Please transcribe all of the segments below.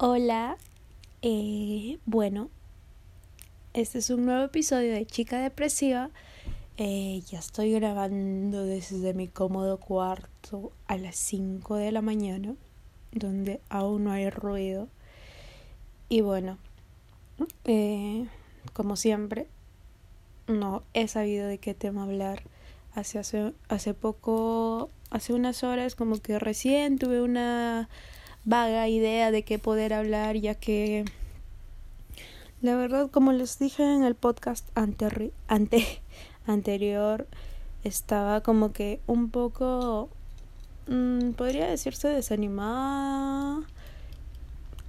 Hola, eh, bueno, este es un nuevo episodio de Chica Depresiva. Eh, ya estoy grabando desde mi cómodo cuarto a las 5 de la mañana, donde aún no hay ruido. Y bueno, eh, como siempre, no he sabido de qué tema hablar. Hace, hace, hace poco, hace unas horas, como que recién tuve una vaga idea de qué poder hablar, ya que la verdad, como les dije en el podcast ante, ante, anterior, estaba como que un poco, mmm, podría decirse desanimada,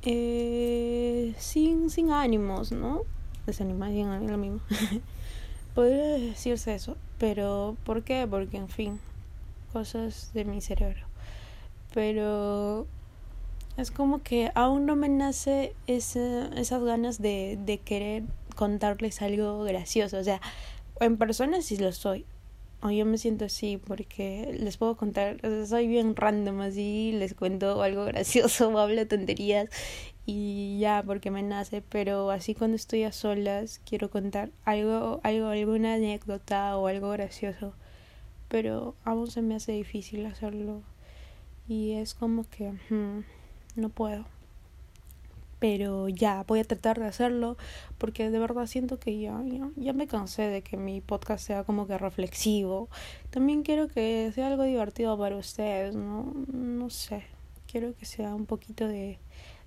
eh, sin, sin ánimos, ¿no? Desanimada sin ánimos, lo mismo. podría decirse eso, pero ¿por qué? Porque, en fin, cosas de mi cerebro. Pero es como que aún no me nace ese, esas ganas de, de querer contarles algo gracioso. O sea, en persona sí lo soy. O yo me siento así porque les puedo contar, soy bien random así, les cuento algo gracioso o hablo tonterías y ya porque me nace, pero así cuando estoy a solas quiero contar algo, algo, alguna anécdota o algo gracioso, pero aún se me hace difícil hacerlo y es como que hmm, no puedo. Pero ya, voy a tratar de hacerlo porque de verdad siento que ya, ya, me cansé de que mi podcast sea como que reflexivo. También quiero que sea algo divertido para ustedes, ¿no? No sé, quiero que sea un poquito de,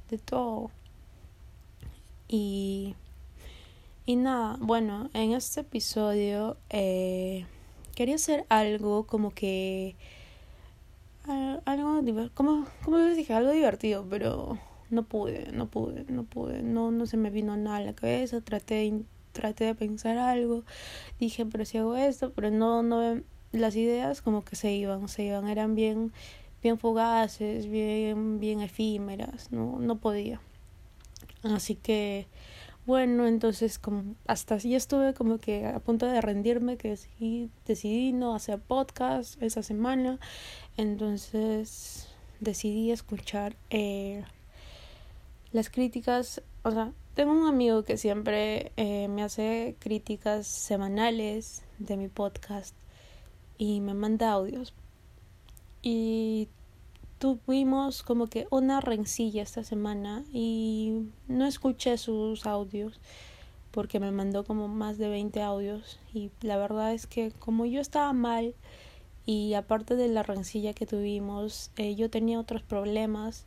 de todo. Y, y nada, bueno, en este episodio eh, quería hacer algo como que algo como como les dije algo divertido pero no pude no pude no pude no no se me vino nada a la cabeza traté traté de pensar algo dije pero si hago esto pero no no las ideas como que se iban se iban eran bien bien fugaces bien bien efímeras no no podía así que bueno, entonces como hasta así estuve como que a punto de rendirme que decidí, decidí no hacer podcast esa semana. Entonces decidí escuchar eh, las críticas. O sea, tengo un amigo que siempre eh, me hace críticas semanales de mi podcast y me manda audios. Y tuvimos como que una rencilla esta semana y no escuché sus audios porque me mandó como más de 20 audios y la verdad es que como yo estaba mal y aparte de la rencilla que tuvimos eh, yo tenía otros problemas.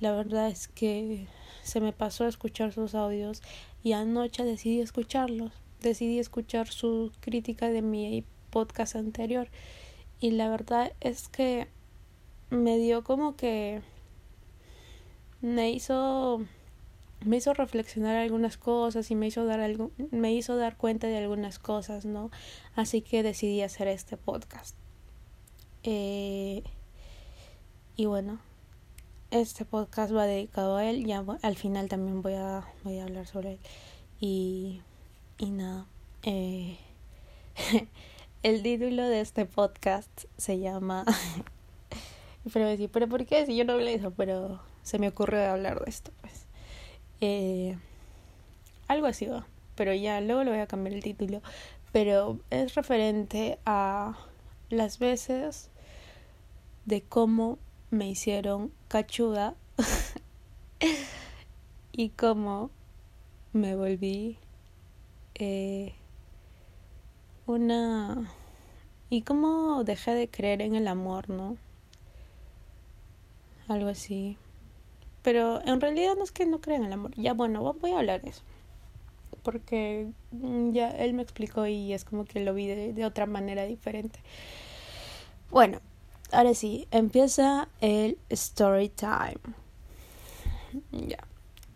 La verdad es que se me pasó a escuchar sus audios y anoche decidí escucharlos. Decidí escuchar su crítica de mi podcast anterior. Y la verdad es que me dio como que me hizo me hizo reflexionar algunas cosas y me hizo dar algo me hizo dar cuenta de algunas cosas no así que decidí hacer este podcast eh, y bueno este podcast va dedicado a él ya al final también voy a voy a hablar sobre él y y nada eh, el título de este podcast se llama pero decir, ¿pero por qué? Si yo no hablé de eso, pero se me ocurrió hablar de esto, pues. Eh, algo así va, pero ya luego le voy a cambiar el título. Pero es referente a las veces de cómo me hicieron cachuda y cómo me volví eh, una y cómo dejé de creer en el amor, ¿no? algo así. Pero en realidad no es que no crean en el amor. Ya bueno, voy a hablar de eso. Porque mm, ya él me explicó y es como que lo vi de otra manera diferente. Bueno, ahora sí, empieza el story time. Ya.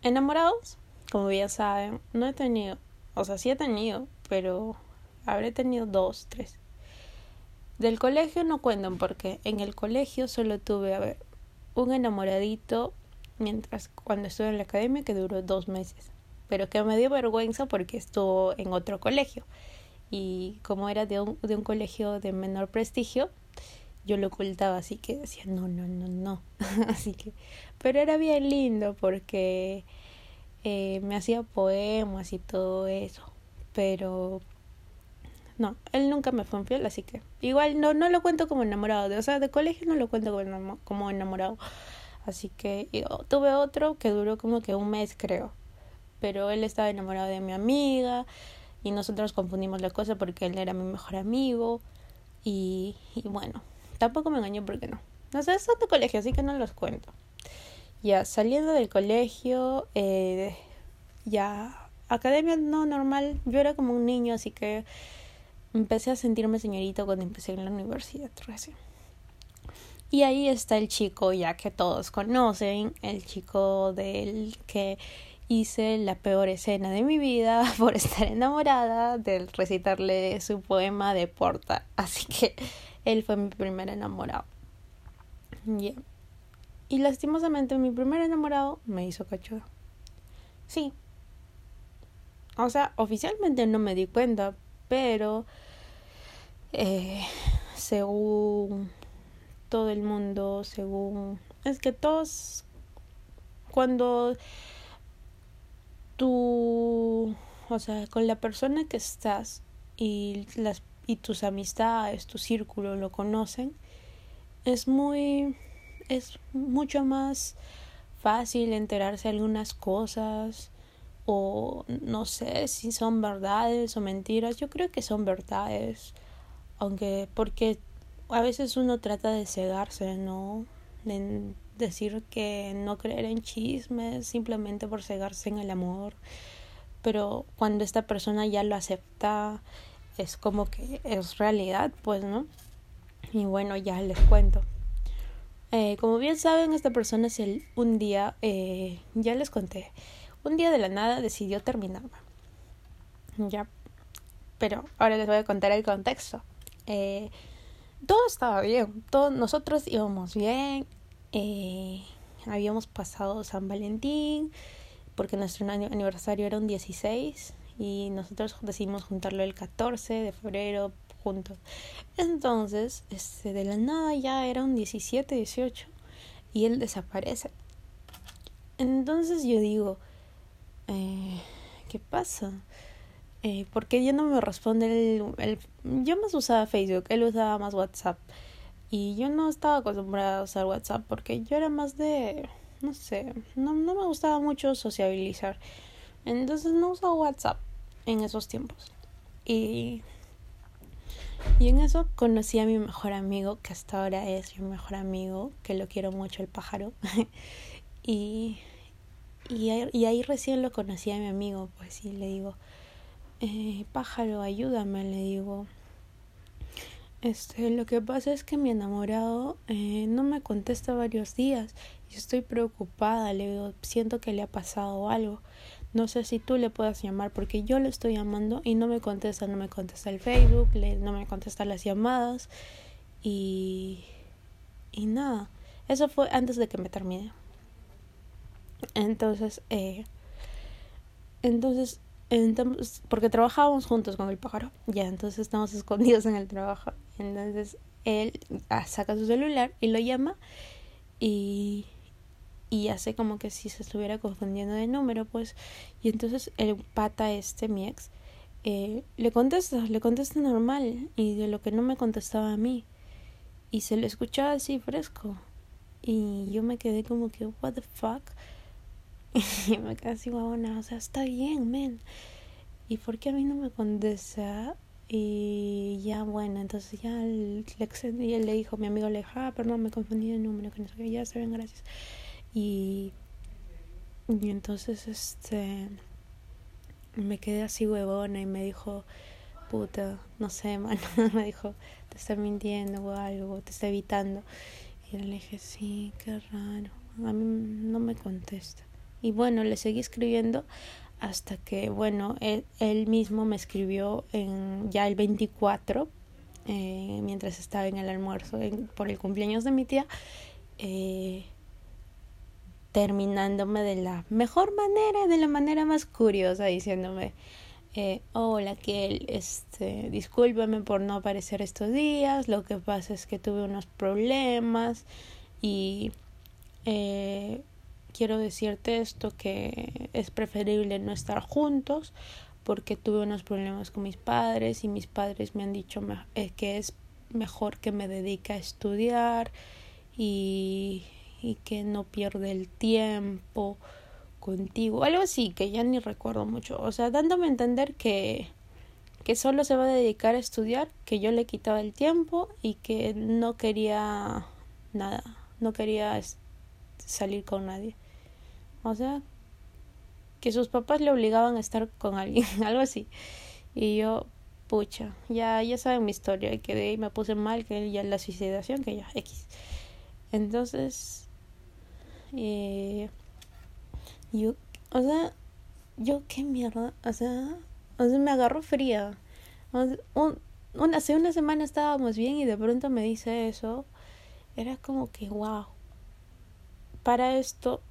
Enamorados, como bien saben, no he tenido, o sea, sí he tenido, pero habré tenido dos, tres. Del colegio no cuentan porque en el colegio solo tuve, a ver, un enamoradito mientras cuando estuve en la academia que duró dos meses, pero que me dio vergüenza porque estuvo en otro colegio y como era de un, de un colegio de menor prestigio, yo lo ocultaba, así que decía, no, no, no, no. así que, pero era bien lindo porque eh, me hacía poemas y todo eso, pero no, él nunca me fue infiel, así que igual no, no lo cuento como enamorado, de, o sea, de colegio no lo cuento como, enamorado, así que tuve otro que duró como que un mes creo, pero él estaba enamorado de mi amiga y nosotros confundimos la cosa porque él era mi mejor amigo y, y bueno, tampoco me engañó porque no. No sé, son de colegio, así que no los cuento. Ya, saliendo del colegio, eh, ya, academia no normal, yo era como un niño, así que empecé a sentirme señorita cuando empecé en la universidad. Y ahí está el chico ya que todos conocen, el chico del que hice la peor escena de mi vida por estar enamorada del recitarle su poema de Porta. Así que él fue mi primer enamorado. Y lastimosamente mi primer enamorado me hizo cachuda. Sí. O sea, oficialmente no me di cuenta, pero eh, según todo el mundo, según... Es que todos, cuando tú, o sea, con la persona que estás y, las, y tus amistades, tu círculo lo conocen, es muy, es mucho más fácil enterarse de algunas cosas o no sé si son verdades o mentiras. Yo creo que son verdades, aunque porque a veces uno trata de cegarse, ¿no? De decir que no creer en chismes simplemente por cegarse en el amor. Pero cuando esta persona ya lo acepta, es como que es realidad, pues, ¿no? Y bueno, ya les cuento. Eh, como bien saben, esta persona es el, un día, eh, ya les conté, un día de la nada decidió terminarme. Ya. Pero ahora les voy a contar el contexto. Eh, todo estaba bien, todos nosotros íbamos bien, eh, habíamos pasado San Valentín, porque nuestro aniversario era un 16 y nosotros decidimos juntarlo el 14 de febrero juntos. Entonces, este, de la nada ya era un 17, 18 y él desaparece. Entonces yo digo, eh, ¿qué pasa? eh, porque ya no me responde el, Yo más usaba Facebook, él usaba más WhatsApp. Y yo no estaba acostumbrada a usar WhatsApp porque yo era más de... No sé, no, no me gustaba mucho sociabilizar. Entonces no usaba WhatsApp en esos tiempos. Y... Y en eso conocí a mi mejor amigo, que hasta ahora es mi mejor amigo, que lo quiero mucho, el pájaro. y, y, y ahí recién lo conocí a mi amigo, pues, y le digo, eh, pájaro, ayúdame, le digo. Este, lo que pasa es que mi enamorado eh, no me contesta varios días y estoy preocupada, le digo, siento que le ha pasado algo. No sé si tú le puedas llamar porque yo le estoy llamando y no me contesta, no me contesta el Facebook, le, no me contesta las llamadas y y nada. Eso fue antes de que me termine. Entonces, eh, entonces entonces, porque trabajábamos juntos con el pájaro, ya, entonces estamos escondidos en el trabajo. Entonces él ah, saca su celular y lo llama y, y hace como que si se estuviera confundiendo de número, pues. Y entonces el pata este, mi ex, eh, le contesta, le contesta normal y de lo que no me contestaba a mí. Y se le escuchaba así fresco. Y yo me quedé como que, what the fuck. Y me quedé así, guabona, o sea, está bien, men. ¿Y por qué a mí no me contesta? Y ya, bueno, entonces ya le y él le dijo, mi amigo le dijo, ah, perdón, me confundí de número, que no sé ya se ven, gracias. Y, y entonces, este, me quedé así huevona y me dijo, puta, no sé, mano, me dijo, te está mintiendo o algo, te está evitando. Y le dije, sí, qué raro, a mí no me contesta. Y bueno, le seguí escribiendo hasta que, bueno, él, él mismo me escribió en ya el 24, eh, mientras estaba en el almuerzo por el cumpleaños de mi tía, eh, terminándome de la mejor manera, de la manera más curiosa, diciéndome, eh, hola que este, discúlpame por no aparecer estos días, lo que pasa es que tuve unos problemas y eh, quiero decirte esto que es preferible no estar juntos porque tuve unos problemas con mis padres y mis padres me han dicho eh, que es mejor que me dedique a estudiar y, y que no pierda el tiempo contigo, algo así que ya ni recuerdo mucho, o sea, dándome a entender que que solo se va a dedicar a estudiar, que yo le quitaba el tiempo y que no quería nada, no quería salir con nadie. O sea, que sus papás le obligaban a estar con alguien, algo así. Y yo, pucha, ya, ya saben mi historia, y quedé y me puse mal, que ya la suicidación, que ya, X. Entonces, eh, yo, o sea, yo qué mierda, o sea, me agarró fría. un, hace una semana estábamos bien y de pronto me dice eso. Era como que, wow. Para esto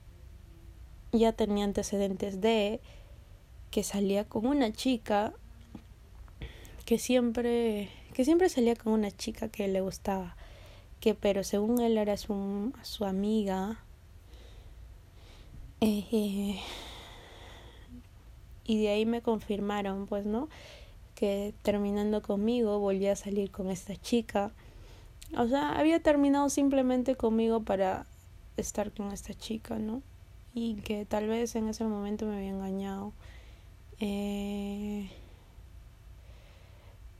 ya tenía antecedentes de que salía con una chica que siempre que siempre salía con una chica que le gustaba que pero según él era su, su amiga y de ahí me confirmaron, pues, ¿no? Que terminando conmigo volví a salir con esta chica. O sea, había terminado simplemente conmigo para estar con esta chica, ¿no? Y que tal vez en ese momento me había engañado. Eh,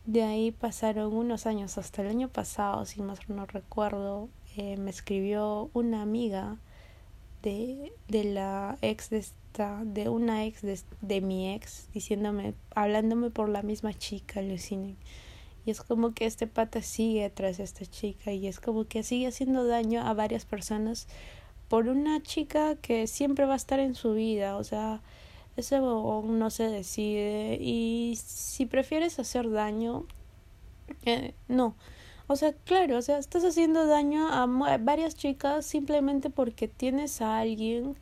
de ahí pasaron unos años, hasta el año pasado, si más no recuerdo, eh, me escribió una amiga de, de la ex de esta, de una ex de, de mi ex, diciéndome, hablándome por la misma chica, alucinen. Y es como que este pata sigue tras esta chica y es como que sigue haciendo daño a varias personas por una chica que siempre va a estar en su vida, o sea, eso no se decide y si prefieres hacer daño, eh, no, o sea, claro, o sea, estás haciendo daño a varias chicas simplemente porque tienes a alguien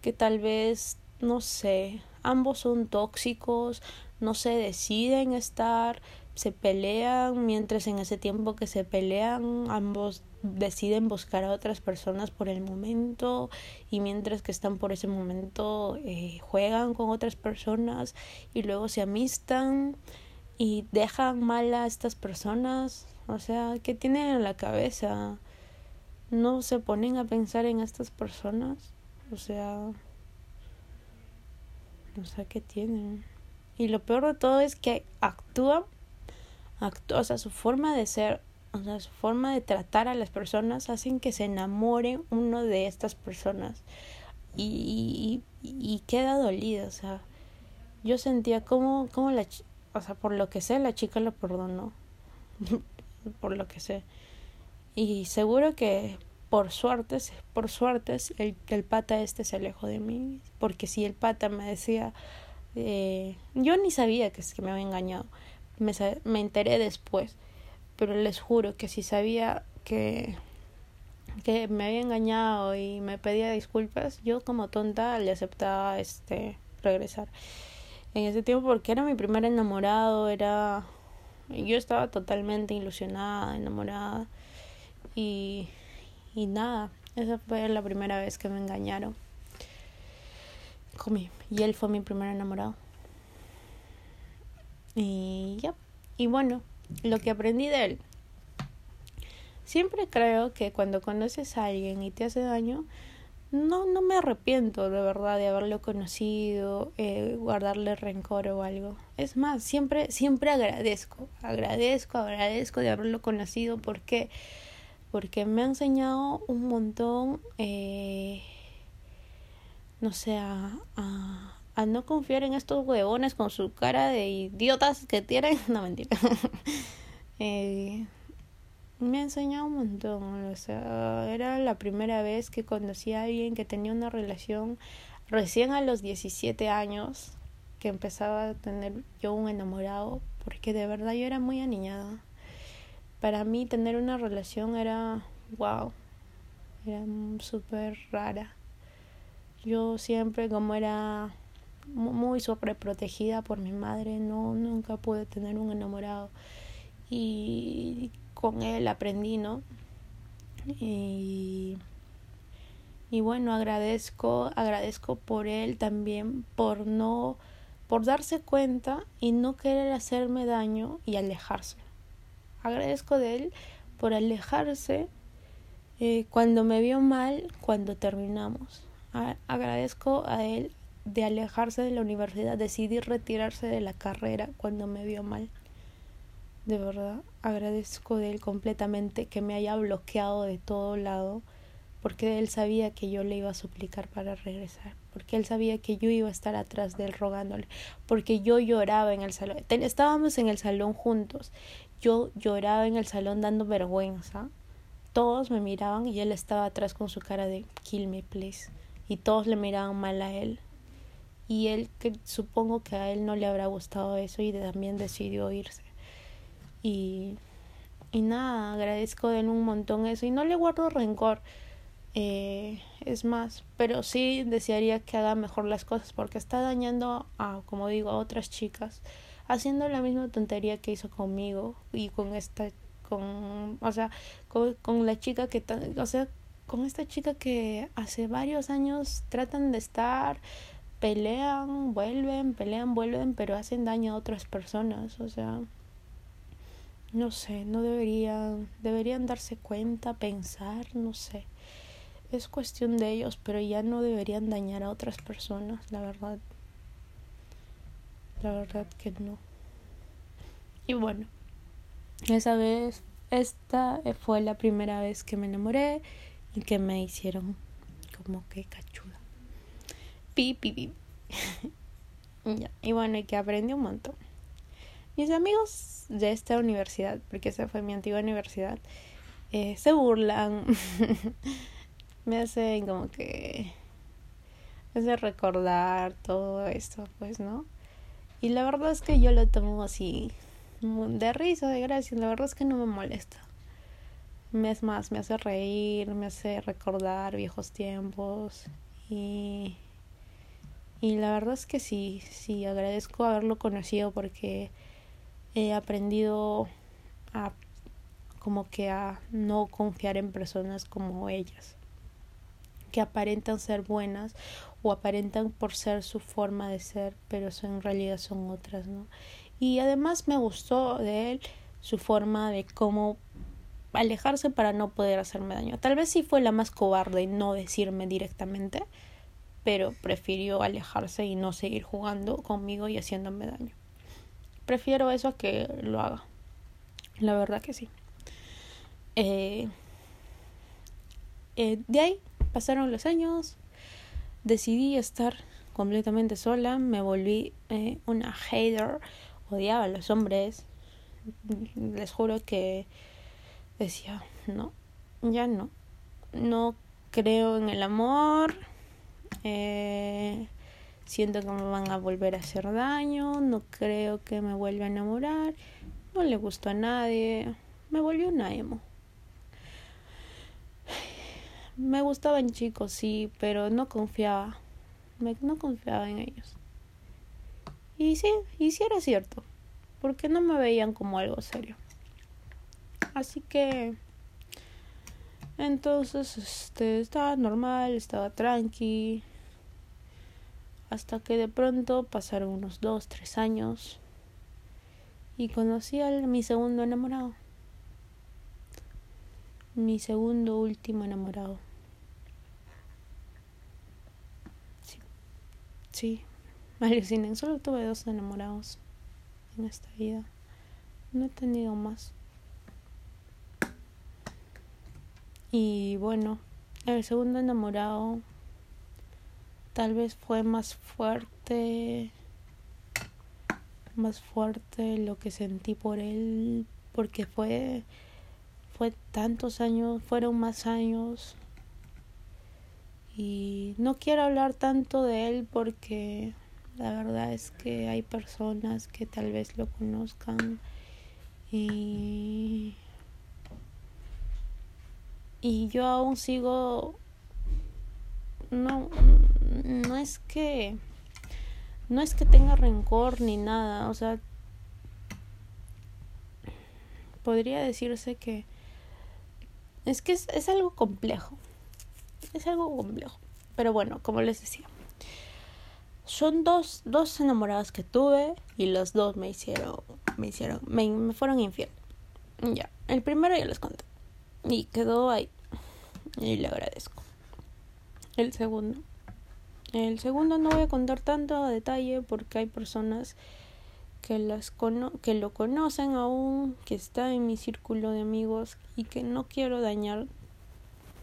que tal vez, no sé, ambos son tóxicos, no se deciden estar, se pelean, mientras en ese tiempo que se pelean, ambos deciden buscar a otras personas por el momento y mientras que están por ese momento eh, juegan con otras personas y luego se amistan y dejan mal a estas personas o sea, ¿qué tienen en la cabeza? ¿No se ponen a pensar en estas personas? O sea, no sé qué tienen. Y lo peor de todo es que actúan, actúa, o sea, su forma de ser, o sea, su forma de tratar a las personas hacen que se enamoren uno de estas personas. Y, y, y queda dolido, o sea, yo sentía como, como la, o sea, por lo que sé, la chica lo perdonó. por lo que sé. Y seguro que por suerte, por suerte, el, el pata este se alejó de mí. Porque si el pata me decía, eh, yo ni sabía que, es que me había engañado. Me, me enteré después. Pero les juro que si sabía que, que me había engañado y me pedía disculpas, yo como tonta le aceptaba este regresar. En ese tiempo porque era mi primer enamorado, era yo estaba totalmente ilusionada, enamorada y, y nada, esa fue la primera vez que me engañaron. Y él fue mi primer enamorado. Y ya, y bueno, lo que aprendí de él. Siempre creo que cuando conoces a alguien y te hace daño, no, no me arrepiento de verdad de haberlo conocido, eh, guardarle rencor o algo. Es más, siempre, siempre agradezco, agradezco, agradezco de haberlo conocido porque, porque me ha enseñado un montón, eh, no sé, a, a, a, no confiar en estos huevones con su cara de idiotas que tienen. No, mentira. eh, me ha enseñado un montón. O sea, era la primera vez que conocí a alguien que tenía una relación recién a los 17 años, que empezaba a tener yo un enamorado, porque de verdad yo era muy aniñada. Para mí tener una relación era wow, era súper rara. Yo siempre como era muy sobreprotegida por mi madre, no nunca pude tener un enamorado y con él aprendí, ¿no? Y, y bueno, agradezco, agradezco por él también por no por darse cuenta y no querer hacerme daño y alejarse. Agradezco de él por alejarse eh, cuando me vio mal, cuando terminamos. agradezco a él de alejarse de la universidad, decidir retirarse de la carrera cuando me vio mal. De verdad, agradezco de él completamente que me haya bloqueado de todo lado, porque él sabía que yo le iba a suplicar para regresar, porque él sabía que yo iba a estar atrás de él rogándole, porque yo lloraba en el salón. Estábamos en el salón juntos, yo lloraba en el salón dando vergüenza. Todos me miraban y él estaba atrás con su cara de kill me please. Y todos le miraban mal a él y él que supongo que a él no le habrá gustado eso y también decidió irse y y nada agradezco de un montón eso. Y no le guardo rencor eh, es más pero sí desearía que haga mejor las cosas porque está dañando a como digo a otras chicas haciendo la misma tontería que hizo conmigo y con esta con o sea con, con la chica que o sea con esta chica que hace varios años tratan de estar pelean, vuelven, pelean, vuelven, pero hacen daño a otras personas, o sea, no sé, no deberían, deberían darse cuenta, pensar, no sé. Es cuestión de ellos, pero ya no deberían dañar a otras personas, la verdad. La verdad que no. Y bueno, esa vez, esta fue la primera vez que me enamoré y que me hicieron como que cachuda. Pi, Y bueno, y que aprendí un montón. Mis amigos de esta universidad, porque esa fue mi antigua universidad, eh, se burlan. me hacen como que. Me hace recordar todo esto, pues, ¿no? Y la verdad es que yo lo tomo así, de risa, de gracia. La verdad es que no me molesta. Es más, me hace reír, me hace recordar viejos tiempos. Y y la verdad es que sí, sí, agradezco haberlo conocido porque he aprendido a como que a no confiar en personas como ellas, que aparentan ser buenas o aparentan por ser su forma de ser, pero en realidad son otras, ¿no? Y además me gustó de él su forma de cómo alejarse para no poder hacerme daño. Tal vez sí fue la más cobarde y no decirme directamente, pero prefirió alejarse y no seguir jugando conmigo y haciéndome daño. Prefiero eso a que lo haga. La verdad que sí. Eh, eh, de ahí pasaron los años. Decidí estar completamente sola. Me volví eh, una hater. Odiaba a los hombres. Les juro que decía, no, ya no. No creo en el amor eh, siento que me van a volver a hacer daño, no creo que me vuelva a enamorar, no le gustó a nadie, me volvió una emo. Me gustaban chicos, sí, pero no confiaba, no confiaba en ellos. Y sí, y sí era cierto, porque no me veían como algo serio. Así que entonces, este, estaba normal, estaba tranqui. Hasta que de pronto pasaron unos dos, tres años. Y conocí a mi segundo enamorado. Mi segundo último enamorado. Sí. Sí. Solo tuve dos enamorados en esta vida. No he tenido más. Y bueno, el segundo enamorado tal vez fue más fuerte, más fuerte lo que sentí por él, porque fue, fue tantos años, fueron más años. Y no quiero hablar tanto de él porque la verdad es que hay personas que tal vez lo conozcan y y yo aún sigo no no es que no es que tenga rencor ni nada, o sea, podría decirse que es que es, es algo complejo, es algo complejo, pero bueno, como les decía, son dos, dos enamoradas que tuve y los dos me hicieron, me hicieron, me, me fueron infiel. Ya, el primero ya les conté y quedó ahí y le agradezco. El segundo, el segundo no voy a contar tanto a detalle porque hay personas que las cono que lo conocen aún, que está en mi círculo de amigos y que no quiero dañar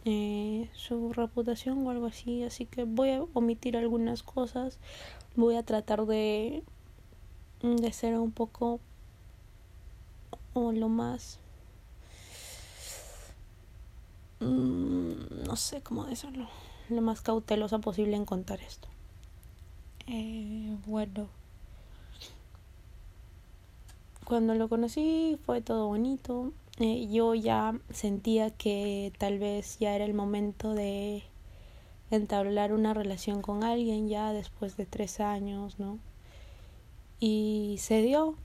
eh, su reputación o algo así, así que voy a omitir algunas cosas, voy a tratar de de ser un poco o lo más mm, no sé cómo decirlo lo más cautelosa posible en contar esto eh, bueno cuando lo conocí fue todo bonito eh, yo ya sentía que tal vez ya era el momento de entablar una relación con alguien ya después de tres años, ¿no? Y se dio,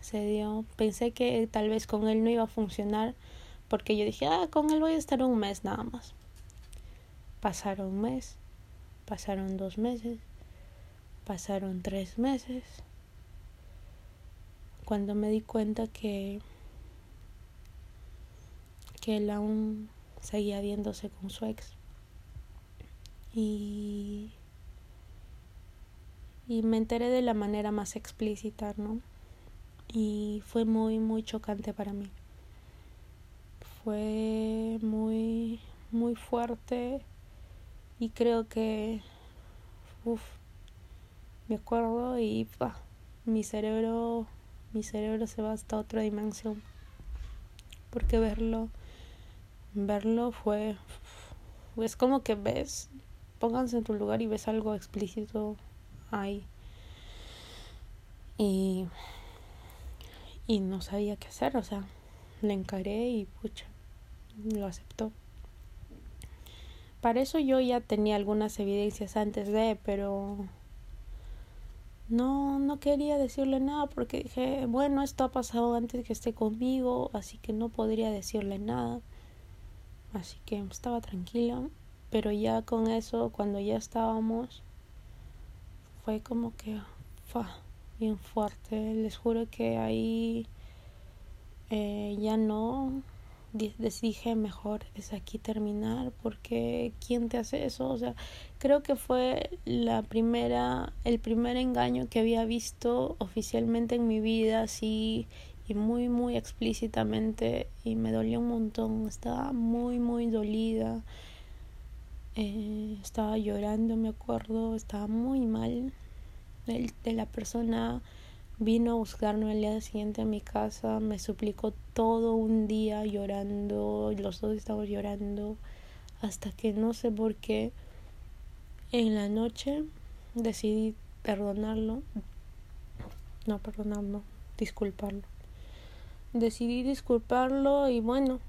se dio. Pensé que tal vez con él no iba a funcionar porque yo dije, ah, con él voy a estar un mes nada más. Pasaron un mes, pasaron dos meses, pasaron tres meses. Cuando me di cuenta que que él aún seguía viéndose con su ex. Y, y me enteré de la manera más explícita, ¿no? Y fue muy, muy chocante para mí. Fue muy, muy fuerte y creo que, uff, me acuerdo y mi cerebro, mi cerebro se va hasta otra dimensión. Porque verlo verlo fue es como que ves pónganse en tu lugar y ves algo explícito ahí y y no sabía qué hacer o sea le encaré y pucha lo aceptó para eso yo ya tenía algunas evidencias antes de pero no no quería decirle nada porque dije bueno esto ha pasado antes que esté conmigo así que no podría decirle nada así que estaba tranquila pero ya con eso cuando ya estábamos fue como que fue bien fuerte. Les juro que ahí eh, ya no dije mejor es aquí terminar porque quién te hace eso o sea creo que fue la primera el primer engaño que había visto oficialmente en mi vida así y muy muy explícitamente y me dolió un montón. Estaba muy muy dolida. Eh, estaba llorando me acuerdo. Estaba muy mal de la persona vino a buscarme el día siguiente a mi casa me suplicó todo un día llorando los dos estábamos llorando hasta que no sé por qué en la noche decidí perdonarlo no perdonarlo disculparlo. Decidí disculparlo y bueno,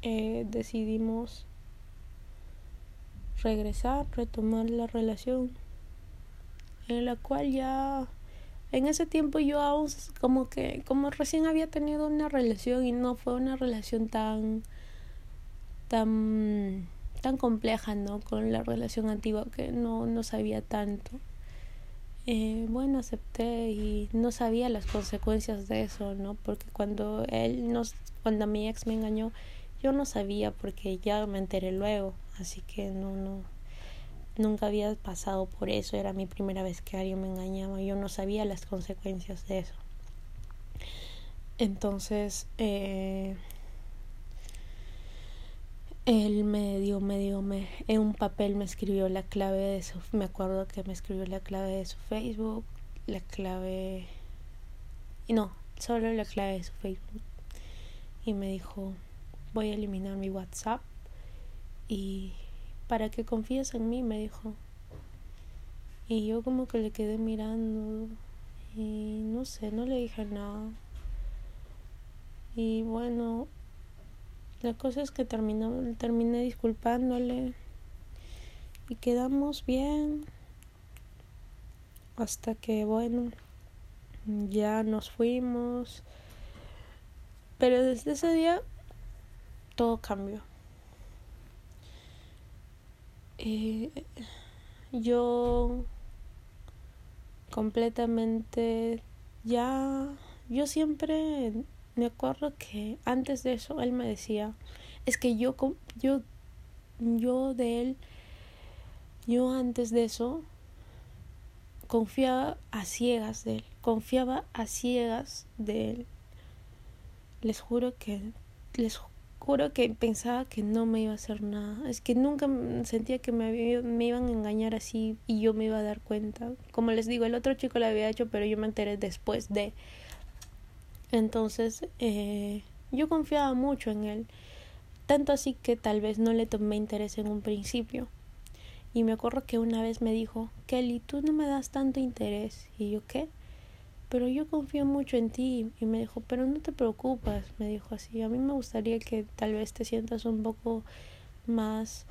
eh, decidimos regresar, retomar la relación en la cual ya en ese tiempo yo aún como que como recién había tenido una relación y no fue una relación tan tan tan compleja no con la relación antigua que no no sabía tanto eh, bueno, acepté y no sabía las consecuencias de eso, ¿no? Porque cuando él nos, cuando mi ex me engañó, yo no sabía porque ya me enteré luego, así que no, no, nunca había pasado por eso, era mi primera vez que alguien me engañaba, yo no sabía las consecuencias de eso. Entonces, eh, él me dio, me dio, me, en un papel me escribió la clave de su, me acuerdo que me escribió la clave de su Facebook, la clave, no, solo la clave de su Facebook. Y me dijo, voy a eliminar mi WhatsApp y para que confíes en mí, me dijo. Y yo como que le quedé mirando y no sé, no le dije nada. Y bueno, la cosa es que terminó, terminé disculpándole y quedamos bien. hasta que bueno, ya nos fuimos. Pero desde ese día todo cambió. Eh, yo completamente ya yo siempre me acuerdo que antes de eso él me decía es que yo yo yo de él yo antes de eso confiaba a ciegas de él confiaba a ciegas de él. Les juro que les juro que pensaba que no me iba a hacer nada. Es que nunca sentía que me, me iban a engañar así y yo me iba a dar cuenta. Como les digo, el otro chico lo había hecho, pero yo me enteré después de. Entonces, eh, yo confiaba mucho en él. Tanto así que tal vez no le tomé interés en un principio. Y me acuerdo que una vez me dijo, Kelly, tú no me das tanto interés. Y yo, ¿qué? Pero yo confío mucho en ti. Y me dijo, pero no te preocupas, me dijo así. A mí me gustaría que tal vez te sientas un poco más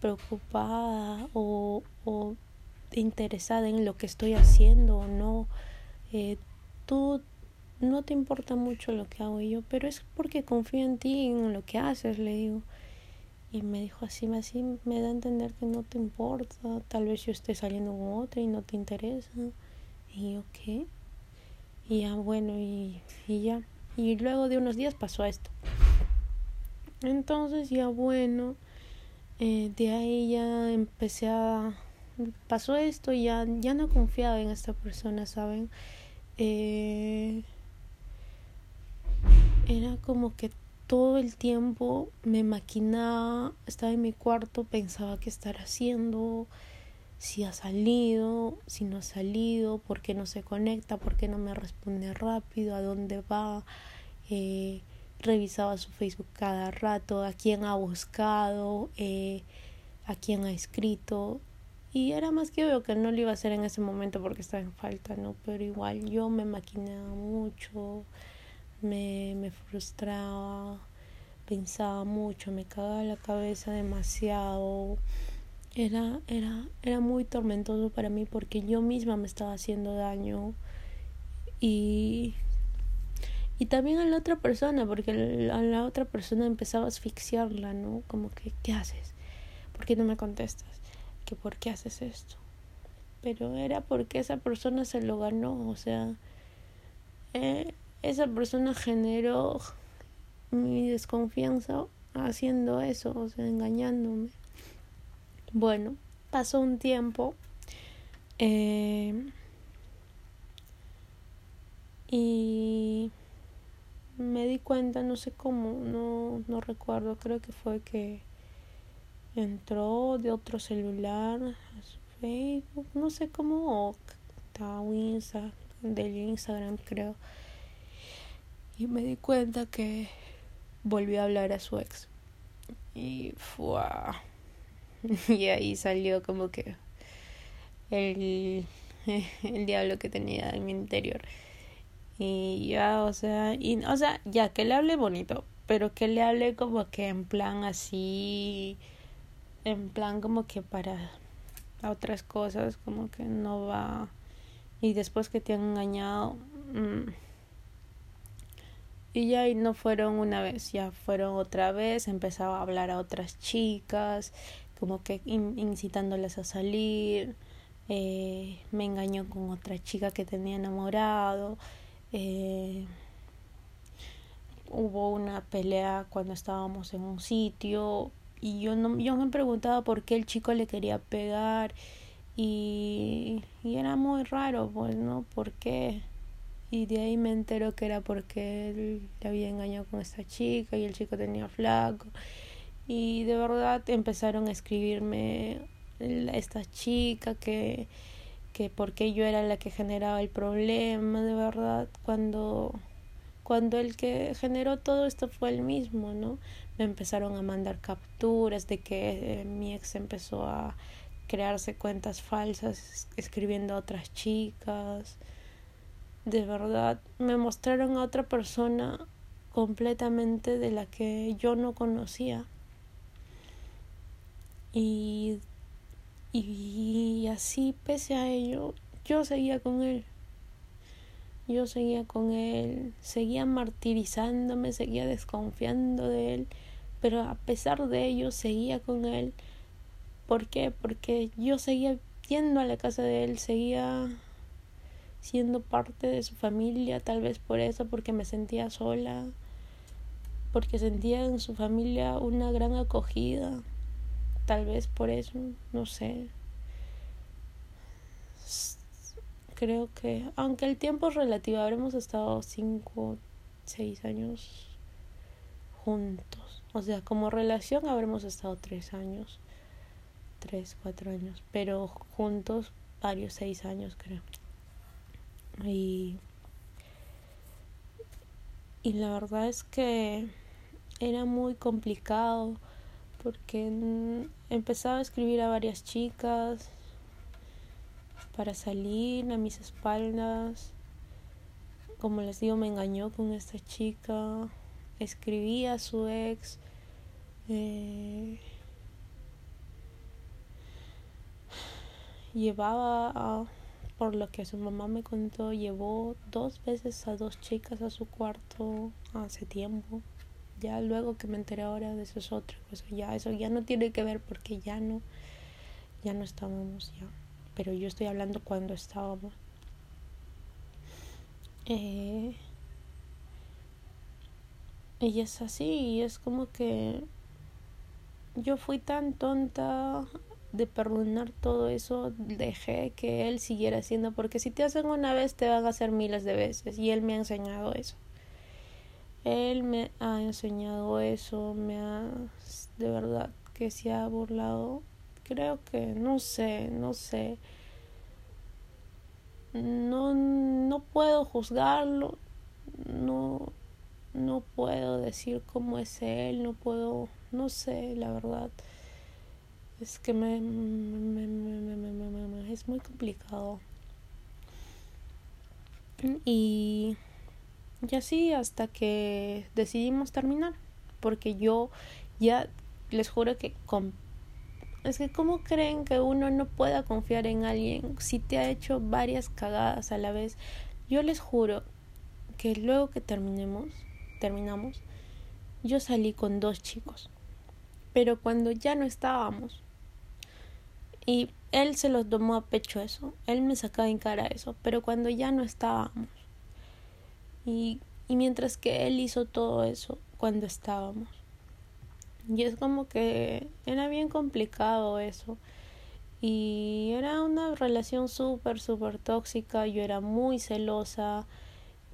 preocupada o, o interesada en lo que estoy haciendo o no. Eh, tú no te importa mucho lo que hago yo, pero es porque confío en ti, en lo que haces, le digo. Y me dijo así, así me da a entender que no te importa, tal vez yo esté saliendo con otra y no te interesa. Y yo, ¿qué? Y ya, bueno, y, y ya. Y luego de unos días pasó esto. Entonces ya bueno, eh, de ahí ya empecé a... Pasó esto y ya, ya no confiaba en esta persona, ¿saben? Eh, era como que todo el tiempo me maquinaba, estaba en mi cuarto, pensaba qué estar haciendo, si ha salido, si no ha salido, por qué no se conecta, por qué no me responde rápido, a dónde va. Eh, revisaba su Facebook cada rato, a quién ha buscado, eh, a quién ha escrito. Y era más que obvio que no lo iba a hacer en ese momento porque estaba en falta, ¿no? Pero igual yo me maquinaba mucho, me, me frustraba, pensaba mucho, me cagaba la cabeza demasiado era, era, era muy tormentoso para mí porque yo misma me estaba haciendo daño y, y también a la otra persona, porque a la otra persona empezaba a asfixiarla, ¿no? Como que, ¿qué haces? ¿Por qué no me contestas? ¿Que por qué haces esto? Pero era porque esa persona se lo ganó, o sea, eh, esa persona generó mi desconfianza haciendo eso, o sea, engañándome. Bueno, pasó un tiempo eh, y me di cuenta, no sé cómo, no, no recuerdo, creo que fue que entró de otro celular a su Facebook, no sé cómo, o Insta, del Instagram creo. Y me di cuenta que volvió a hablar a su ex. Y fue y ahí salió como que el, el diablo que tenía en mi interior. Y ya, o sea, y, o sea, ya que le hable bonito, pero que le hable como que en plan así, en plan como que para otras cosas, como que no va. Y después que te han engañado. Mm, y ya y no fueron una vez, ya fueron otra vez, empezaba a hablar a otras chicas, como que incitándoles a salir, eh, me engañó con otra chica que tenía enamorado, eh, hubo una pelea cuando estábamos en un sitio y yo no yo me preguntaba por qué el chico le quería pegar y, y era muy raro pues no por qué y de ahí me entero que era porque él le había engañado con esta chica y el chico tenía flaco y de verdad empezaron a escribirme esta chica que que porque yo era la que generaba el problema de verdad cuando cuando el que generó todo esto fue el mismo no me empezaron a mandar capturas de que eh, mi ex empezó a crearse cuentas falsas escribiendo a otras chicas. De verdad me mostraron a otra persona completamente de la que yo no conocía y, y así, pese a ello, yo seguía con él. Yo seguía con él, seguía martirizándome, seguía desconfiando de él, pero a pesar de ello seguía con él. ¿Por qué? Porque yo seguía yendo a la casa de él, seguía siendo parte de su familia, tal vez por eso, porque me sentía sola, porque sentía en su familia una gran acogida, tal vez por eso, no sé. Creo que, aunque el tiempo es relativo, habremos estado cinco, seis años juntos. O sea, como relación habremos estado tres años, tres, cuatro años, pero juntos varios, seis años creo. Y, y la verdad es que era muy complicado porque empezaba a escribir a varias chicas para salir a mis espaldas. Como les digo, me engañó con esta chica. Escribía a su ex. Eh, llevaba a por lo que su mamá me contó, llevó dos veces a dos chicas a su cuarto hace tiempo. Ya luego que me enteré ahora de eso es otra cosa. Ya eso ya no tiene que ver porque ya no, ya no estábamos ya. Pero yo estoy hablando cuando estábamos. Eh, y es así, y es como que yo fui tan tonta de perdonar todo eso, dejé que él siguiera haciendo, porque si te hacen una vez, te van a hacer miles de veces, y él me ha enseñado eso. Él me ha enseñado eso, me ha, de verdad, que se ha burlado. Creo que, no sé, no sé. No, no puedo juzgarlo, no, no puedo decir cómo es él, no puedo, no sé, la verdad es que me, es muy complicado. Y, y así hasta que decidimos terminar. Porque yo ya les juro que es que cómo creen que uno no pueda confiar en alguien si te ha hecho varias cagadas a la vez. Yo les juro que luego que terminemos, terminamos, yo salí con dos chicos. Pero cuando ya no estábamos, y él se lo tomó a pecho eso, él me sacaba en cara eso, pero cuando ya no estábamos. Y, y mientras que él hizo todo eso cuando estábamos. Y es como que era bien complicado eso. Y era una relación súper, súper tóxica. Yo era muy celosa.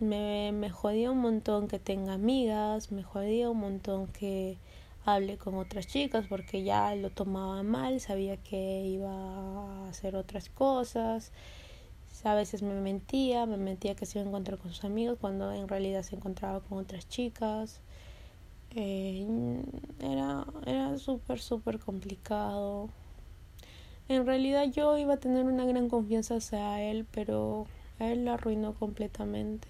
Me, me jodía un montón que tenga amigas. Me jodía un montón que hablé con otras chicas porque ya lo tomaba mal, sabía que iba a hacer otras cosas. A veces me mentía, me mentía que se iba a encontrar con sus amigos cuando en realidad se encontraba con otras chicas. Eh, era era súper, súper complicado. En realidad yo iba a tener una gran confianza hacia él, pero él lo arruinó completamente.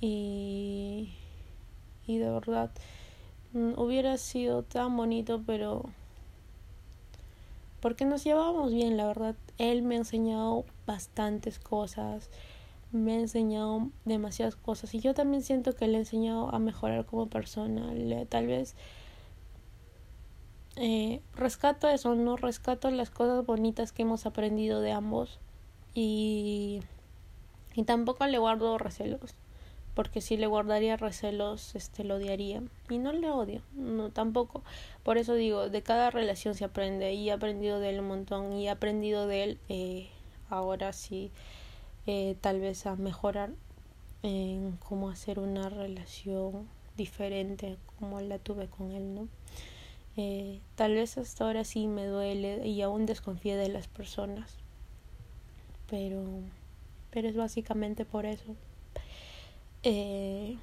Y, y de verdad, Mm, hubiera sido tan bonito, pero porque nos llevábamos bien, la verdad. Él me ha enseñado bastantes cosas, me ha enseñado demasiadas cosas y yo también siento que le he enseñado a mejorar como persona. Tal vez eh, rescato eso, no rescato las cosas bonitas que hemos aprendido de ambos y, y tampoco le guardo recelos porque si le guardaría recelos, este, lo odiaría. Y no le odio, no tampoco. Por eso digo, de cada relación se aprende y he aprendido de él un montón y he aprendido de él eh, ahora sí, eh, tal vez a mejorar en cómo hacer una relación diferente como la tuve con él, ¿no? Eh, tal vez hasta ahora sí me duele y aún desconfío de las personas, pero, pero es básicamente por eso. Eh,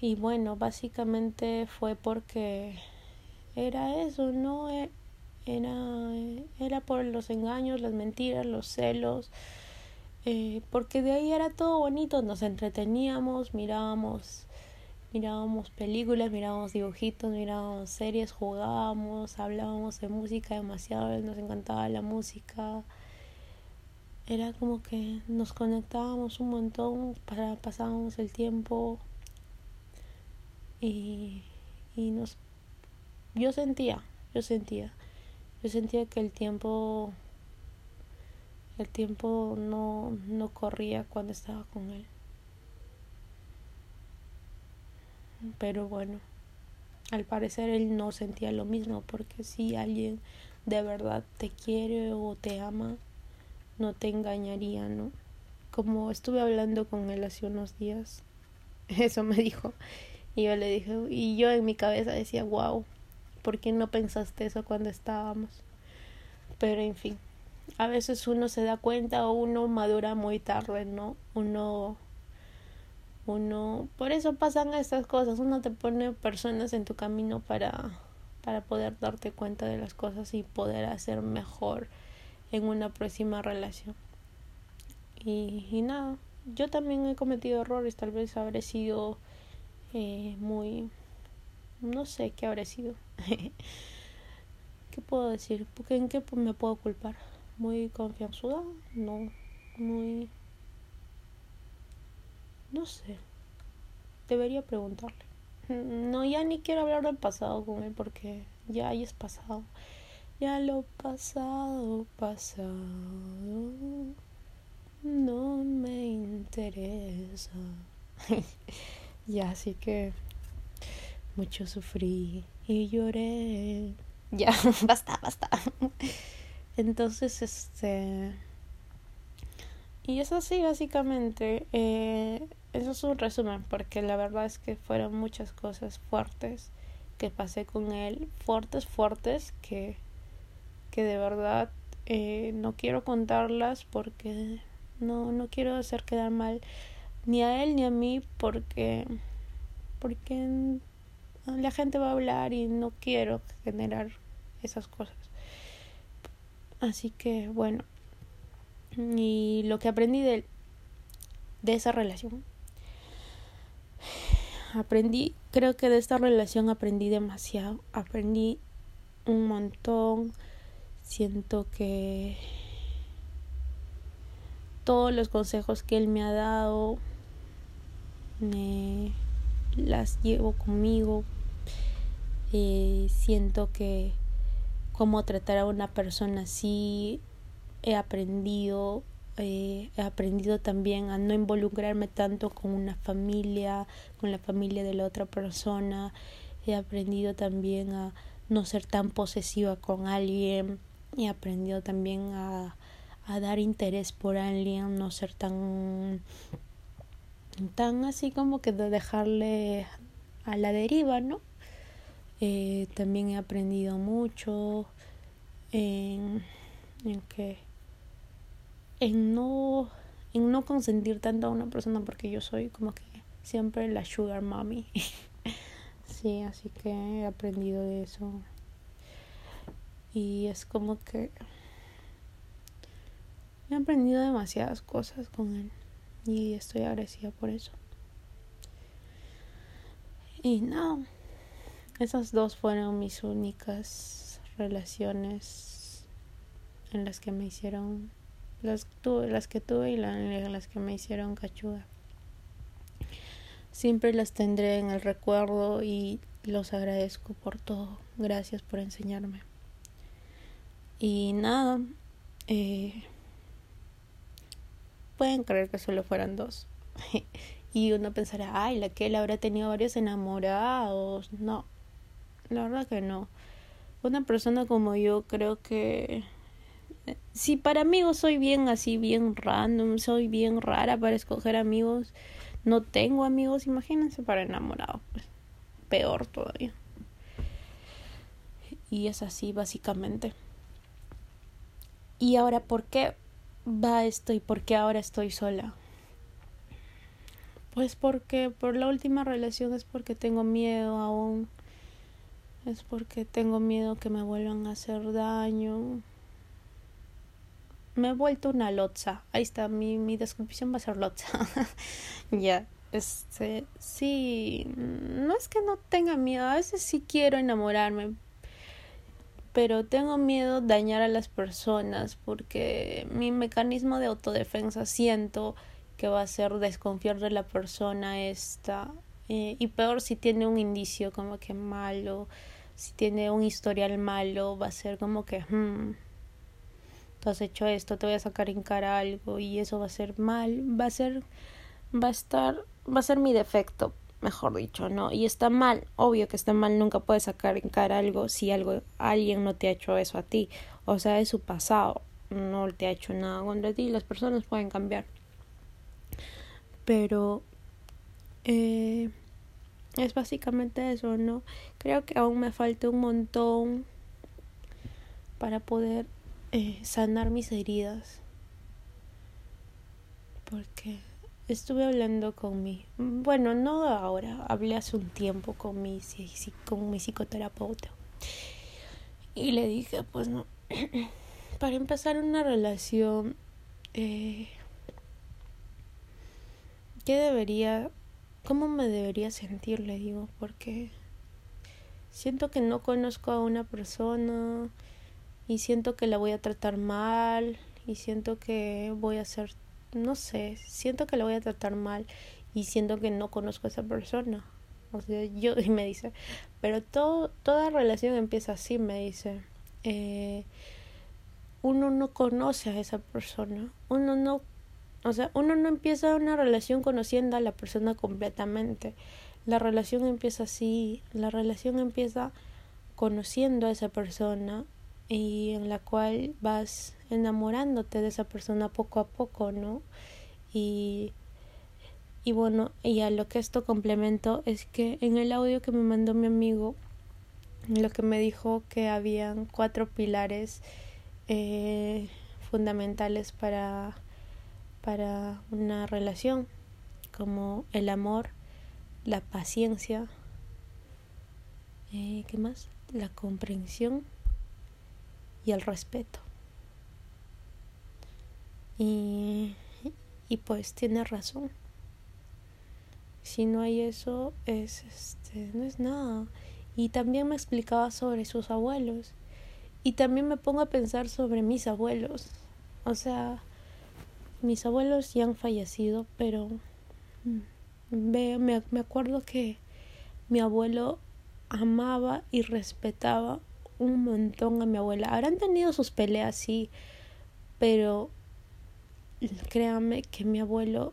y bueno, básicamente fue porque era eso, ¿no? Era, era por los engaños, las mentiras, los celos, eh, porque de ahí era todo bonito, nos entreteníamos, mirábamos mirábamos películas, mirábamos dibujitos, mirábamos series, jugábamos, hablábamos de música demasiado, nos encantaba la música. Era como que nos conectábamos un montón, para, pasábamos el tiempo y, y nos... Yo sentía, yo sentía, yo sentía que el tiempo, el tiempo no, no corría cuando estaba con él. Pero bueno, al parecer él no sentía lo mismo, porque si alguien de verdad te quiere o te ama, no te engañaría, ¿no? Como estuve hablando con él hace unos días, eso me dijo. Y yo le dije, y yo en mi cabeza decía, wow, ¿por qué no pensaste eso cuando estábamos? Pero en fin, a veces uno se da cuenta o uno madura muy tarde, ¿no? Uno uno por eso pasan estas cosas uno te pone personas en tu camino para para poder darte cuenta de las cosas y poder hacer mejor en una próxima relación y, y nada yo también he cometido errores tal vez habré sido eh, muy no sé qué habré sido qué puedo decir porque en qué me puedo culpar muy confianzuda no muy no sé. Debería preguntarle. No, ya ni quiero hablar del pasado con él porque ya es pasado. Ya lo pasado, pasado. No me interesa. ya, así que mucho sufrí y lloré. Ya, basta, basta. Entonces, este y es así básicamente. Eh, eso es un resumen, porque la verdad es que fueron muchas cosas fuertes que pasé con él, fuertes, fuertes, que, que de verdad eh, no quiero contarlas porque no, no quiero hacer quedar mal ni a él ni a mí porque, porque la gente va a hablar y no quiero generar esas cosas. Así que bueno, y lo que aprendí de, de esa relación. Aprendí, creo que de esta relación aprendí demasiado, aprendí un montón, siento que todos los consejos que él me ha dado me las llevo conmigo eh, siento que cómo tratar a una persona así he aprendido eh, he aprendido también a no involucrarme tanto con una familia, con la familia de la otra persona. He aprendido también a no ser tan posesiva con alguien. He aprendido también a, a dar interés por alguien, no ser tan tan así como que de dejarle a la deriva, ¿no? Eh, también he aprendido mucho en, en que en no en no consentir tanto a una persona porque yo soy como que siempre la sugar mommy. Sí así que he aprendido de eso. Y es como que he aprendido demasiadas cosas con él y estoy agradecida por eso. Y no esas dos fueron mis únicas relaciones en las que me hicieron las, tuve, las que tuve y las que me hicieron cachuda. Siempre las tendré en el recuerdo y los agradezco por todo. Gracias por enseñarme. Y nada, eh, pueden creer que solo fueran dos. y uno pensará, ay, la que él habrá tenido varios enamorados. No, la verdad que no. Una persona como yo creo que si para amigos soy bien así, bien random, soy bien rara para escoger amigos, no tengo amigos, imagínense para enamorados, pues peor todavía. Y es así básicamente. Y ahora, ¿por qué va esto y por qué ahora estoy sola? Pues porque por la última relación es porque tengo miedo aún. Es porque tengo miedo que me vuelvan a hacer daño me he vuelto una lotza. Ahí está, mi, mi descripción va a ser lotza. ya, este, sí, no es que no tenga miedo, a veces sí quiero enamorarme, pero tengo miedo dañar a las personas porque mi mecanismo de autodefensa siento que va a ser desconfiar de la persona esta eh, y peor si tiene un indicio como que malo, si tiene un historial malo, va a ser como que, hmm, tú has hecho esto, te voy a sacar en cara algo y eso va a ser mal, va a ser, va a estar, va a ser mi defecto, mejor dicho, ¿no? Y está mal, obvio que está mal, nunca puedes sacar en cara algo si algo, alguien no te ha hecho eso a ti, o sea, es su pasado, no te ha hecho nada contra ti, las personas pueden cambiar. Pero eh, es básicamente eso, ¿no? Creo que aún me falta un montón para poder eh, sanar mis heridas. Porque estuve hablando con mi, bueno, no ahora, hablé hace un tiempo con mi, con mi psicoterapeuta. Y le dije, pues no, para empezar una relación, eh, ¿qué debería ¿Cómo me debería sentir? Le digo, porque siento que no conozco a una persona y siento que la voy a tratar mal y siento que voy a hacer, no sé, siento que la voy a tratar mal y siento que no conozco a esa persona. O sea, yo, y me dice, pero todo, toda relación empieza así, me dice. Eh, uno no conoce a esa persona, uno no o sea, uno no empieza una relación conociendo a la persona completamente. La relación empieza así, la relación empieza conociendo a esa persona y en la cual vas enamorándote de esa persona poco a poco, ¿no? Y y bueno, y a lo que esto complemento es que en el audio que me mandó mi amigo, lo que me dijo que habían cuatro pilares eh, fundamentales para para una relación, como el amor, la paciencia, eh, ¿qué más? La comprensión y el respeto. Y, y pues tiene razón. Si no hay eso, es este, no es nada. Y también me explicaba sobre sus abuelos. Y también me pongo a pensar sobre mis abuelos. O sea, mis abuelos ya han fallecido, pero me, me acuerdo que mi abuelo amaba y respetaba un montón a mi abuela. Habrán tenido sus peleas, sí, pero créanme que mi abuelo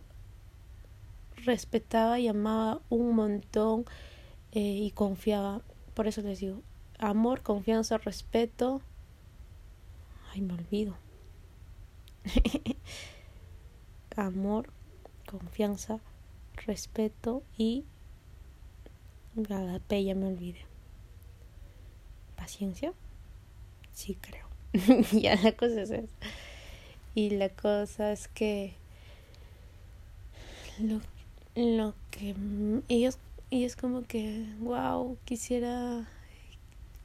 respetaba y amaba un montón eh, y confiaba. Por eso les digo, amor, confianza, respeto. Ay, me olvido. amor, confianza, respeto y agape, ya me olvidé. ¿Paciencia? Sí, creo. ya la cosa es esa. Y la cosa es que lo, lo que ellos, es como que, wow, quisiera.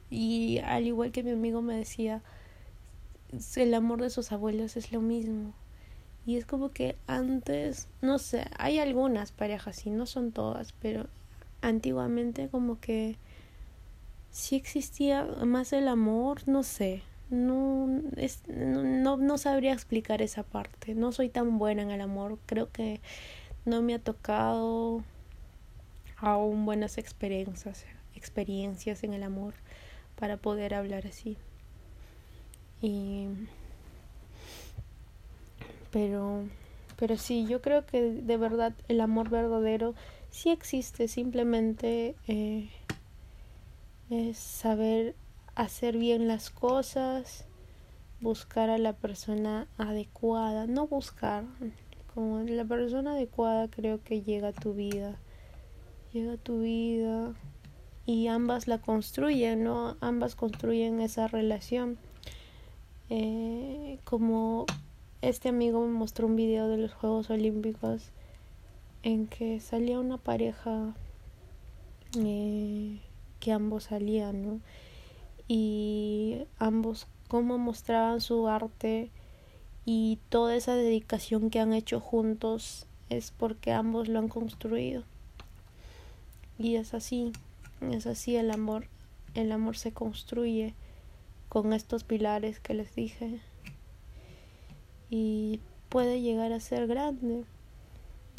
Y al igual que mi amigo me decía, el amor de sus abuelos es lo mismo. Y es como que antes, no sé, hay algunas parejas y no son todas, pero antiguamente como que sí existía más el amor, no sé. No, es, no, no, sabría explicar esa parte. No soy tan buena en el amor. Creo que no me ha tocado aún buenas experiencias, experiencias en el amor para poder hablar así. Y pero pero sí yo creo que de verdad el amor verdadero sí existe simplemente eh, es saber hacer bien las cosas buscar a la persona adecuada no buscar como la persona adecuada creo que llega a tu vida llega a tu vida y ambas la construyen no ambas construyen esa relación eh, como este amigo me mostró un video de los Juegos Olímpicos en que salía una pareja eh, que ambos salían, ¿no? Y ambos cómo mostraban su arte y toda esa dedicación que han hecho juntos es porque ambos lo han construido. Y es así, es así el amor. El amor se construye con estos pilares que les dije. Y puede llegar a ser grande,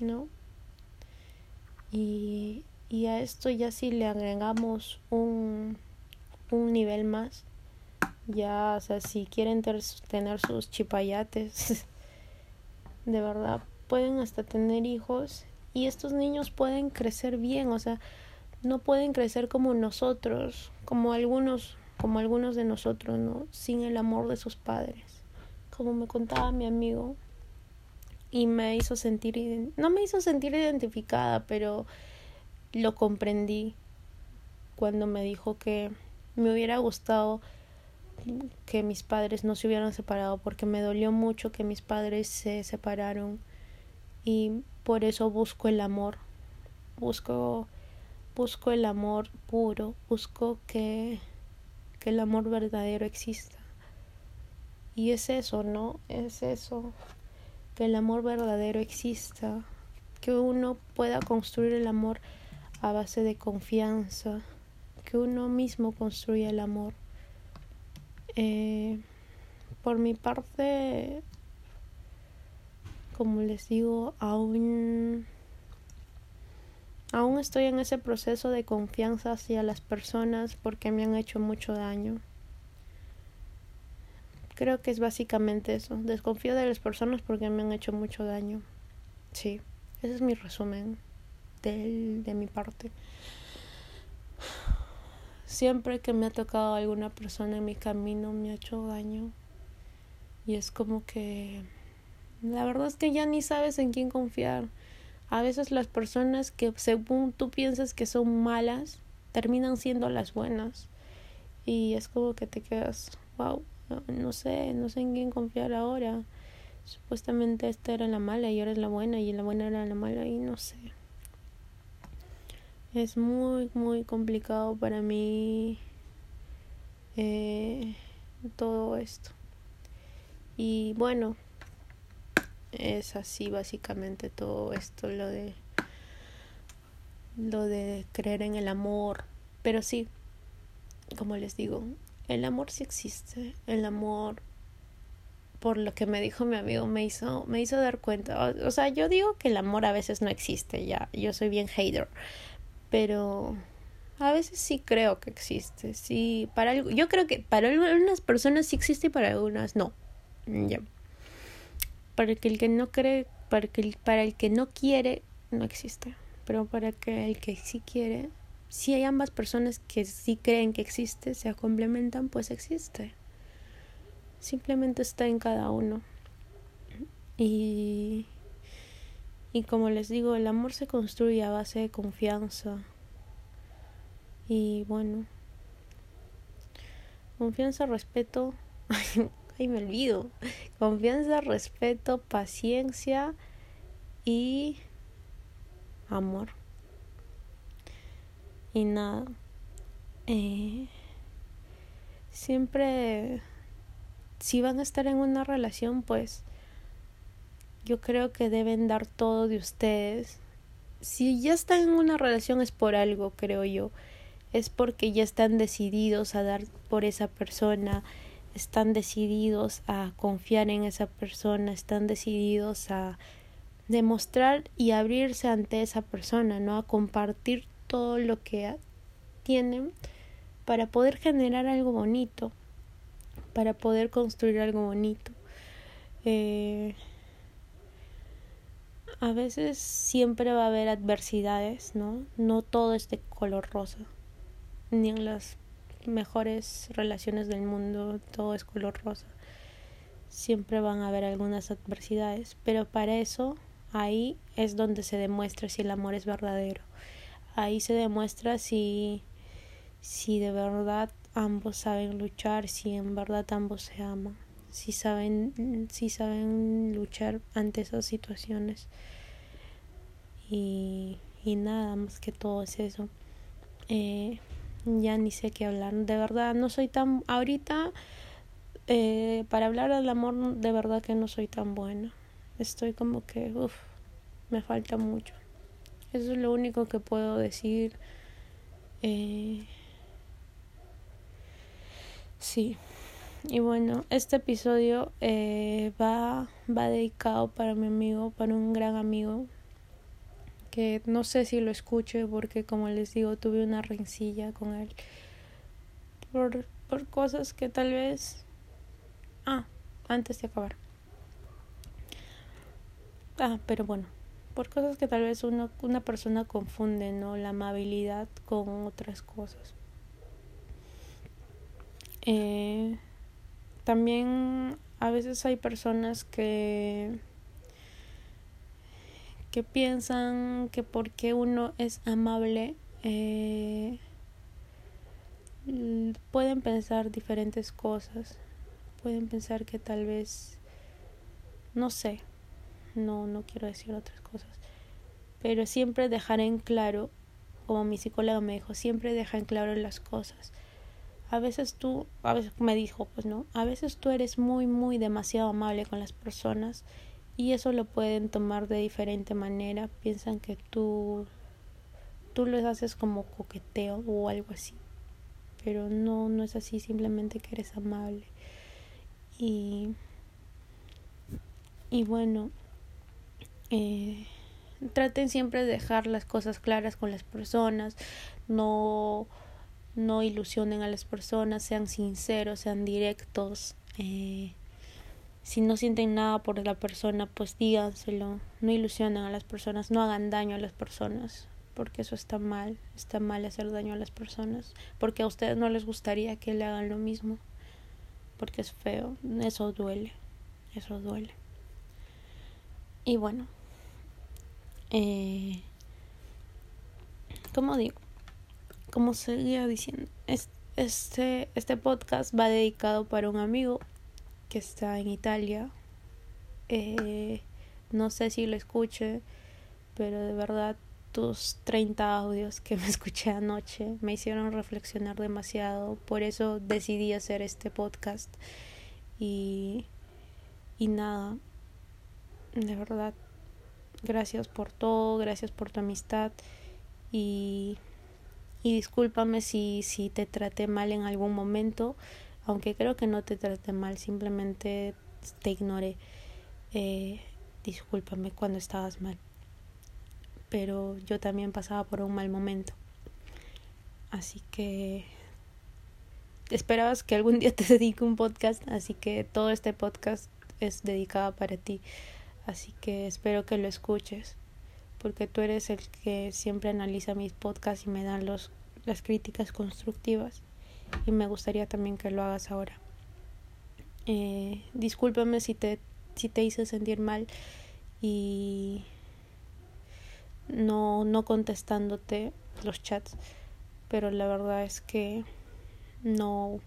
¿no? Y, y a esto ya si le agregamos un, un nivel más, ya, o sea, si quieren tener sus chipayates, de verdad, pueden hasta tener hijos y estos niños pueden crecer bien, o sea, no pueden crecer como nosotros, como algunos, como algunos de nosotros, ¿no? Sin el amor de sus padres. Como me contaba mi amigo y me hizo sentir no me hizo sentir identificada, pero lo comprendí cuando me dijo que me hubiera gustado que mis padres no se hubieran separado porque me dolió mucho que mis padres se separaron y por eso busco el amor. Busco busco el amor puro busco que que el amor verdadero exista y es eso no es eso que el amor verdadero exista que uno pueda construir el amor a base de confianza que uno mismo construya el amor eh, por mi parte, como les digo, aún, aún estoy en ese proceso de confianza hacia las personas porque me han hecho mucho daño. Creo que es básicamente eso. Desconfío de las personas porque me han hecho mucho daño. Sí, ese es mi resumen de, de mi parte siempre que me ha tocado alguna persona en mi camino me ha hecho daño. Y es como que la verdad es que ya ni sabes en quién confiar. A veces las personas que según tú piensas que son malas terminan siendo las buenas. Y es como que te quedas, wow, no sé, no sé en quién confiar ahora. Supuestamente esta era la mala y ahora es la buena y la buena era la mala y no sé. Es muy, muy complicado para mí eh, todo esto. Y bueno, es así básicamente todo esto, lo de lo de creer en el amor. Pero sí, como les digo, el amor sí existe. El amor, por lo que me dijo mi amigo, me hizo, me hizo dar cuenta. O, sea, yo digo que el amor a veces no existe, ya. Yo soy bien hater pero a veces sí creo que existe. Sí, para yo creo que para algunas personas sí existe y para algunas no. Ya. Para que el que no cree, para el, para el que no quiere no existe, pero para que el que sí quiere, si hay ambas personas que sí creen que existe, se complementan, pues existe. Simplemente está en cada uno. Y y como les digo, el amor se construye a base de confianza. Y bueno, confianza, respeto. Ay, me olvido. Confianza, respeto, paciencia y amor. Y nada. Eh, siempre, si van a estar en una relación, pues yo creo que deben dar todo de ustedes. Si ya están en una relación es por algo, creo yo. Es porque ya están decididos a dar por esa persona, están decididos a confiar en esa persona, están decididos a demostrar y abrirse ante esa persona, ¿no? A compartir todo lo que tienen para poder generar algo bonito, para poder construir algo bonito. Eh, a veces siempre va a haber adversidades, ¿no? No todo es de color rosa. Ni en las mejores relaciones del mundo todo es color rosa. Siempre van a haber algunas adversidades, pero para eso ahí es donde se demuestra si el amor es verdadero. Ahí se demuestra si si de verdad ambos saben luchar, si en verdad ambos se aman si saben, si saben luchar ante esas situaciones. Y, y nada más que todo es eso. Eh, ya ni sé qué hablar. De verdad, no soy tan. Ahorita, eh, para hablar del amor, de verdad que no soy tan buena. Estoy como que, uff, me falta mucho. Eso es lo único que puedo decir. Eh, sí. Y bueno, este episodio eh, va, va dedicado para mi amigo, para un gran amigo, que no sé si lo escuche porque como les digo, tuve una rencilla con él por, por cosas que tal vez... Ah, antes de acabar. Ah, pero bueno, por cosas que tal vez uno, una persona confunde, ¿no? La amabilidad con otras cosas. Eh, también a veces hay personas que que piensan que porque uno es amable eh, pueden pensar diferentes cosas pueden pensar que tal vez no sé no no quiero decir otras cosas pero siempre dejar en claro como mi psicóloga me dijo siempre deja en claro las cosas. A veces tú, a veces me dijo, pues no, a veces tú eres muy, muy demasiado amable con las personas y eso lo pueden tomar de diferente manera, piensan que tú, tú les haces como coqueteo o algo así, pero no, no es así, simplemente que eres amable. Y, y bueno, eh, traten siempre de dejar las cosas claras con las personas, no no ilusionen a las personas, sean sinceros, sean directos. Eh, si no sienten nada por la persona, pues díganselo. No ilusionen a las personas, no hagan daño a las personas, porque eso está mal. Está mal hacer daño a las personas, porque a ustedes no les gustaría que le hagan lo mismo, porque es feo. Eso duele, eso duele. Y bueno, eh, ¿cómo digo? como seguía diciendo, este, este podcast va dedicado para un amigo que está en Italia. Eh, no sé si lo escuche, pero de verdad tus 30 audios que me escuché anoche me hicieron reflexionar demasiado. Por eso decidí hacer este podcast. Y, y nada, de verdad, gracias por todo, gracias por tu amistad. Y y discúlpame si, si te traté mal en algún momento, aunque creo que no te traté mal, simplemente te ignoré. Eh, discúlpame cuando estabas mal. Pero yo también pasaba por un mal momento. Así que esperabas que algún día te dedique un podcast, así que todo este podcast es dedicado para ti. Así que espero que lo escuches porque tú eres el que siempre analiza mis podcasts y me dan los, las críticas constructivas y me gustaría también que lo hagas ahora. Eh, discúlpame si te, si te hice sentir mal y no, no contestándote los chats, pero la verdad es que no,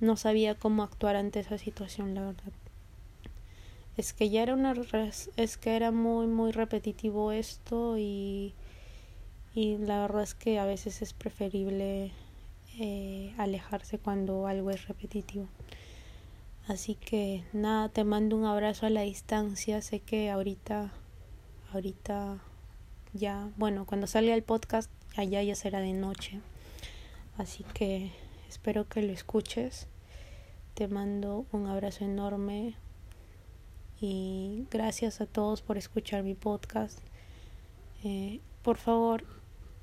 no sabía cómo actuar ante esa situación, la verdad es que ya era una es que era muy muy repetitivo esto y y la verdad es que a veces es preferible eh, alejarse cuando algo es repetitivo. Así que nada te mando un abrazo a la distancia. Sé que ahorita ahorita ya bueno cuando salga el podcast allá ya será de noche. Así que espero que lo escuches. Te mando un abrazo enorme y gracias a todos por escuchar mi podcast. Eh, por favor,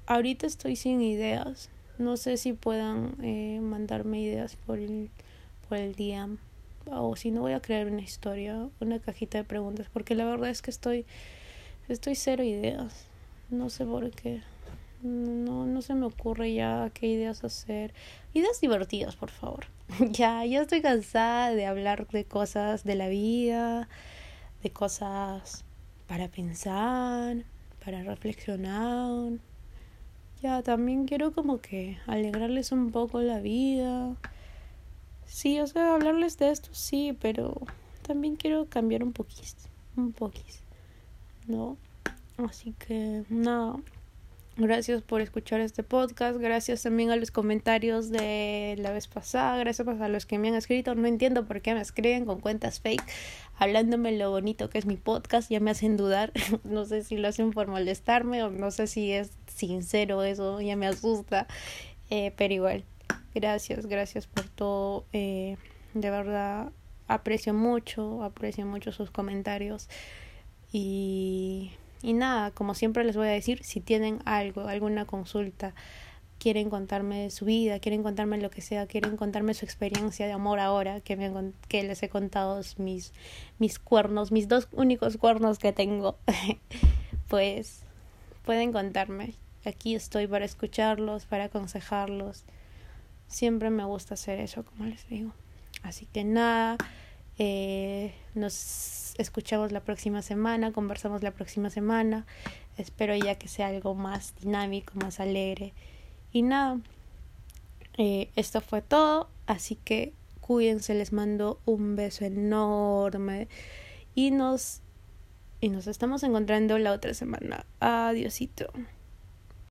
ahorita estoy sin ideas. No sé si puedan eh, mandarme ideas por el, por el DM o si no voy a crear una historia, una cajita de preguntas, porque la verdad es que estoy estoy cero ideas. No sé por qué. No, no se me ocurre ya qué ideas hacer. Ideas divertidas, por favor. ya, ya estoy cansada de hablar de cosas de la vida, de cosas para pensar, para reflexionar. Ya, también quiero como que alegrarles un poco la vida. Sí, o sea, hablarles de esto, sí, pero también quiero cambiar un poquito, un poquito, ¿no? Así que, nada, Gracias por escuchar este podcast. Gracias también a los comentarios de la vez pasada. Gracias a los que me han escrito. No entiendo por qué me escriben con cuentas fake hablándome lo bonito que es mi podcast. Ya me hacen dudar. no sé si lo hacen por molestarme o no sé si es sincero eso. Ya me asusta. Eh, pero igual, gracias, gracias por todo. Eh, de verdad, aprecio mucho, aprecio mucho sus comentarios. Y y nada, como siempre les voy a decir, si tienen algo, alguna consulta, quieren contarme su vida, quieren contarme lo que sea, quieren contarme su experiencia de amor ahora, que, me, que les he contado mis, mis cuernos, mis dos únicos cuernos que tengo, pues pueden contarme. Aquí estoy para escucharlos, para aconsejarlos. Siempre me gusta hacer eso, como les digo. Así que nada, eh, nos escuchamos la próxima semana, conversamos la próxima semana. Espero ya que sea algo más dinámico, más alegre. Y nada, eh, esto fue todo. Así que cuídense, les mando un beso enorme. Y nos, y nos estamos encontrando la otra semana. Adiosito.